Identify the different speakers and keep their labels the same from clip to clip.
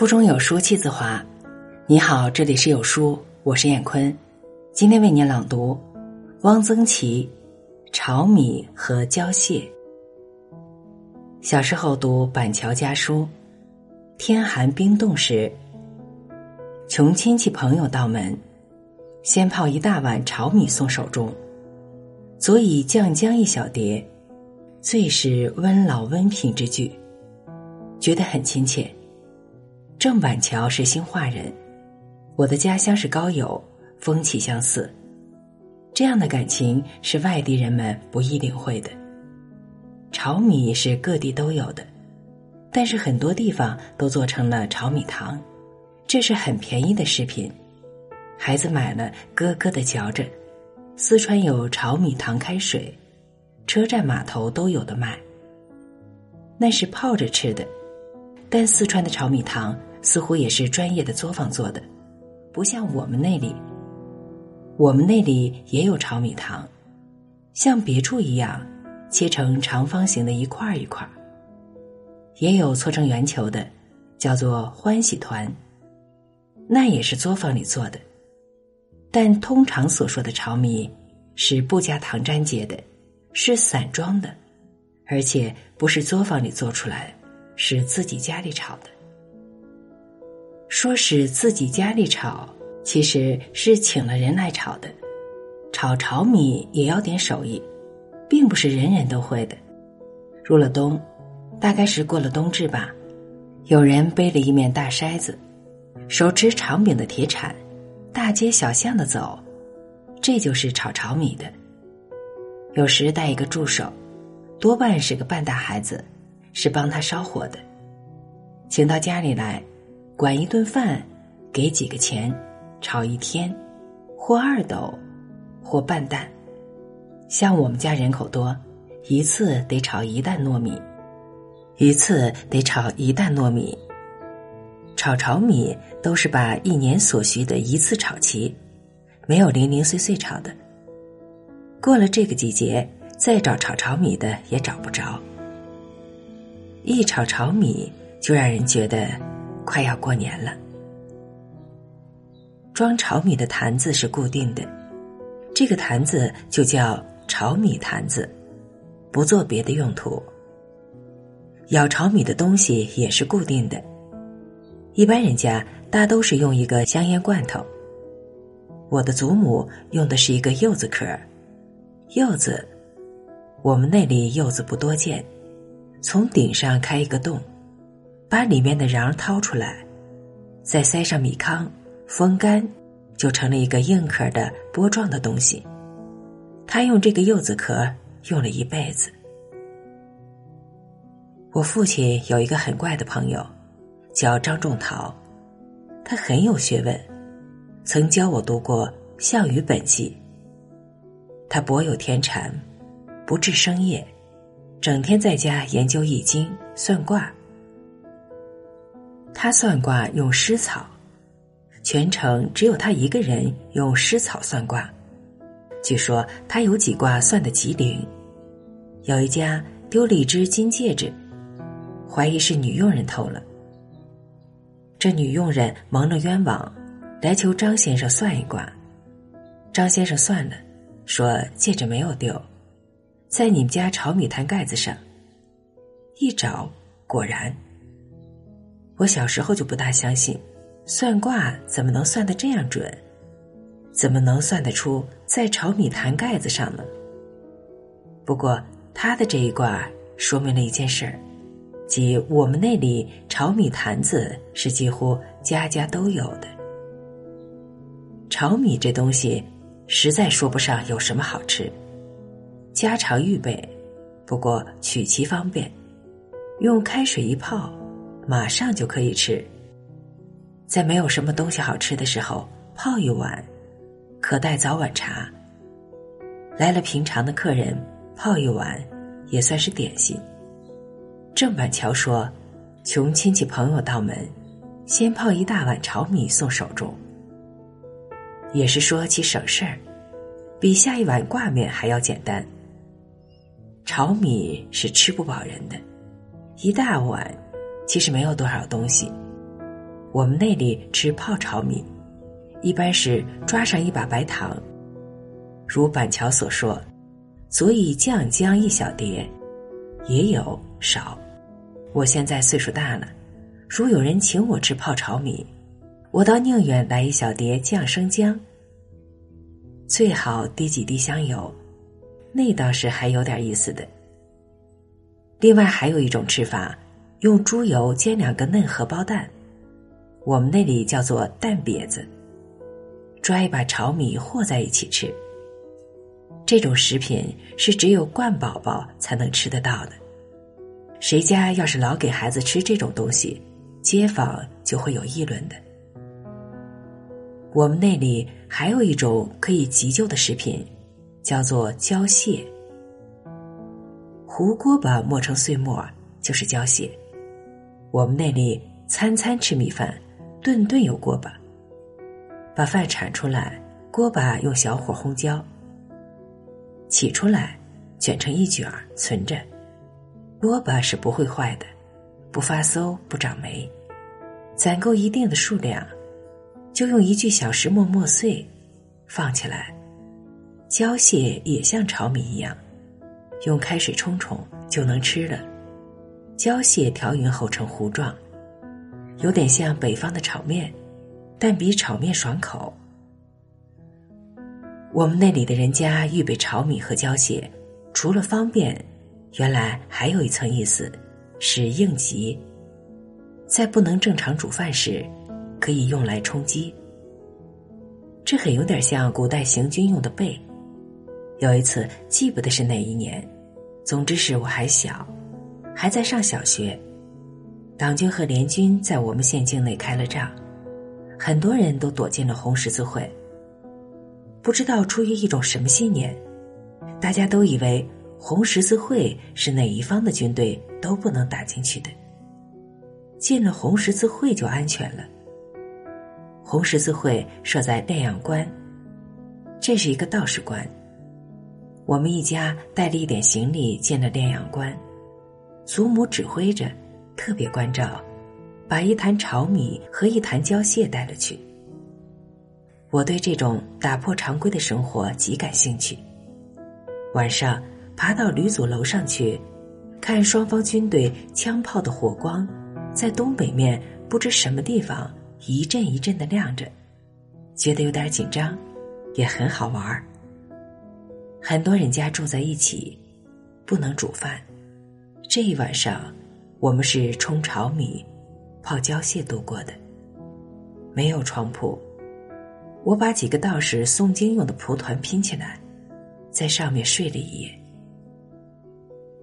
Speaker 1: 腹中有书气自华。你好，这里是有书，我是燕坤，今天为您朗读汪曾祺《炒米和浇蟹》。小时候读板桥家书，天寒冰冻时，穷亲戚朋友到门，先泡一大碗炒米送手中，佐以酱姜一小碟，最是温老温品之句，觉得很亲切。郑板桥是兴化人，我的家乡是高邮，风气相似。这样的感情是外地人们不易领会的。炒米是各地都有的，但是很多地方都做成了炒米糖，这是很便宜的食品，孩子买了咯咯的嚼着。四川有炒米糖开水，车站码头都有的卖。那是泡着吃的，但四川的炒米糖。似乎也是专业的作坊做的，不像我们那里。我们那里也有炒米糖，像别处一样切成长方形的一块一块也有搓成圆球的，叫做欢喜团。那也是作坊里做的，但通常所说的炒米是不加糖粘结的，是散装的，而且不是作坊里做出来，是自己家里炒的。说是自己家里炒，其实是请了人来炒的。炒炒米也要点手艺，并不是人人都会的。入了冬，大概是过了冬至吧，有人背了一面大筛子，手持长柄的铁铲，大街小巷的走，这就是炒炒米的。有时带一个助手，多半是个半大孩子，是帮他烧火的，请到家里来。管一顿饭，给几个钱，炒一天，或二斗，或半担。像我们家人口多，一次得炒一担糯米，一次得炒一担糯米。炒炒米都是把一年所需的一次炒齐，没有零零碎碎炒的。过了这个季节，再找炒炒米的也找不着。一炒炒米，就让人觉得。快要过年了，装炒米的坛子是固定的，这个坛子就叫炒米坛子，不做别的用途。舀炒米的东西也是固定的，一般人家大都是用一个香烟罐头。我的祖母用的是一个柚子壳，柚子，我们那里柚子不多见，从顶上开一个洞。把里面的瓤掏出来，再塞上米糠，风干，就成了一个硬壳的波状的东西。他用这个柚子壳用了一辈子。我父亲有一个很怪的朋友，叫张仲陶，他很有学问，曾教我读过《项羽本纪》。他博有天禅，不治生业，整天在家研究易经、算卦。他算卦用湿草，全城只有他一个人用湿草算卦。据说他有几卦算得极灵。有一家丢了一只金戒指，怀疑是女佣人偷了。这女佣人蒙了冤枉，来求张先生算一卦。张先生算了，说戒指没有丢，在你们家炒米坛盖子上。一找，果然。我小时候就不大相信，算卦怎么能算得这样准？怎么能算得出在炒米坛盖子上呢？不过他的这一卦说明了一件事儿，即我们那里炒米坛子是几乎家家都有的。炒米这东西实在说不上有什么好吃，家常预备，不过取其方便，用开水一泡。马上就可以吃，在没有什么东西好吃的时候泡一碗，可代早晚茶。来了平常的客人，泡一碗也算是点心。郑板桥说：“穷亲戚朋友到门，先泡一大碗炒米送手中。”也是说起省事儿，比下一碗挂面还要简单。炒米是吃不饱人的，一大碗。其实没有多少东西，我们那里吃泡炒米，一般是抓上一把白糖，如板桥所说，足以酱姜一小碟，也有少。我现在岁数大了，如有人请我吃泡炒米，我倒宁愿来一小碟酱生姜，最好滴几滴香油，那倒是还有点意思的。另外还有一种吃法，用猪油煎两个嫩荷包蛋，我们那里叫做蛋瘪子，抓一把炒米和在一起吃。这种食品是只有惯宝宝才能吃得到的，谁家要是老给孩子吃这种东西，街坊就会有议论的。我们那里还有一种可以急救的食品，叫做胶蟹。胡锅巴磨成碎末就是胶蟹。我们那里餐餐吃米饭，顿顿有锅巴。把饭铲出来，锅巴用小火烘焦。起出来，卷成一卷儿存着。锅巴是不会坏的，不发馊不长霉。攒够一定的数量，就用一具小石磨磨碎，放起来。胶蟹也像炒米一样。用开水冲冲就能吃了，胶蟹调匀后成糊状，有点像北方的炒面，但比炒面爽口。我们那里的人家预备炒米和胶蟹，除了方便，原来还有一层意思，是应急，在不能正常煮饭时，可以用来充饥。这很有点像古代行军用的被。有一次，记不得是哪一年，总之是我还小，还在上小学。党军和联军在我们县境内开了仗，很多人都躲进了红十字会。不知道出于一种什么信念，大家都以为红十字会是哪一方的军队都不能打进去的。进了红十字会就安全了。红十字会设在炼阳关，这是一个道士关。我们一家带了一点行李进了炼阳关，祖母指挥着，特别关照，把一坛炒米和一坛胶蟹带了去。我对这种打破常规的生活极感兴趣。晚上爬到旅组楼上去，看双方军队枪炮的火光，在东北面不知什么地方一阵一阵的亮着，觉得有点紧张，也很好玩儿。很多人家住在一起，不能煮饭。这一晚上，我们是冲炒米、泡胶蟹度过的。没有床铺，我把几个道士诵经用的蒲团拼起来，在上面睡了一夜。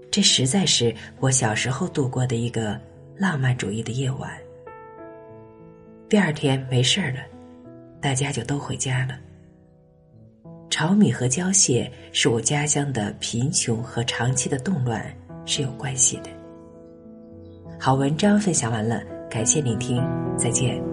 Speaker 1: 这实在是我小时候度过的一个浪漫主义的夜晚。第二天没事儿了，大家就都回家了。炒米和胶蟹是我家乡的贫穷和长期的动乱是有关系的。好文章分享完了，感谢聆听，再见。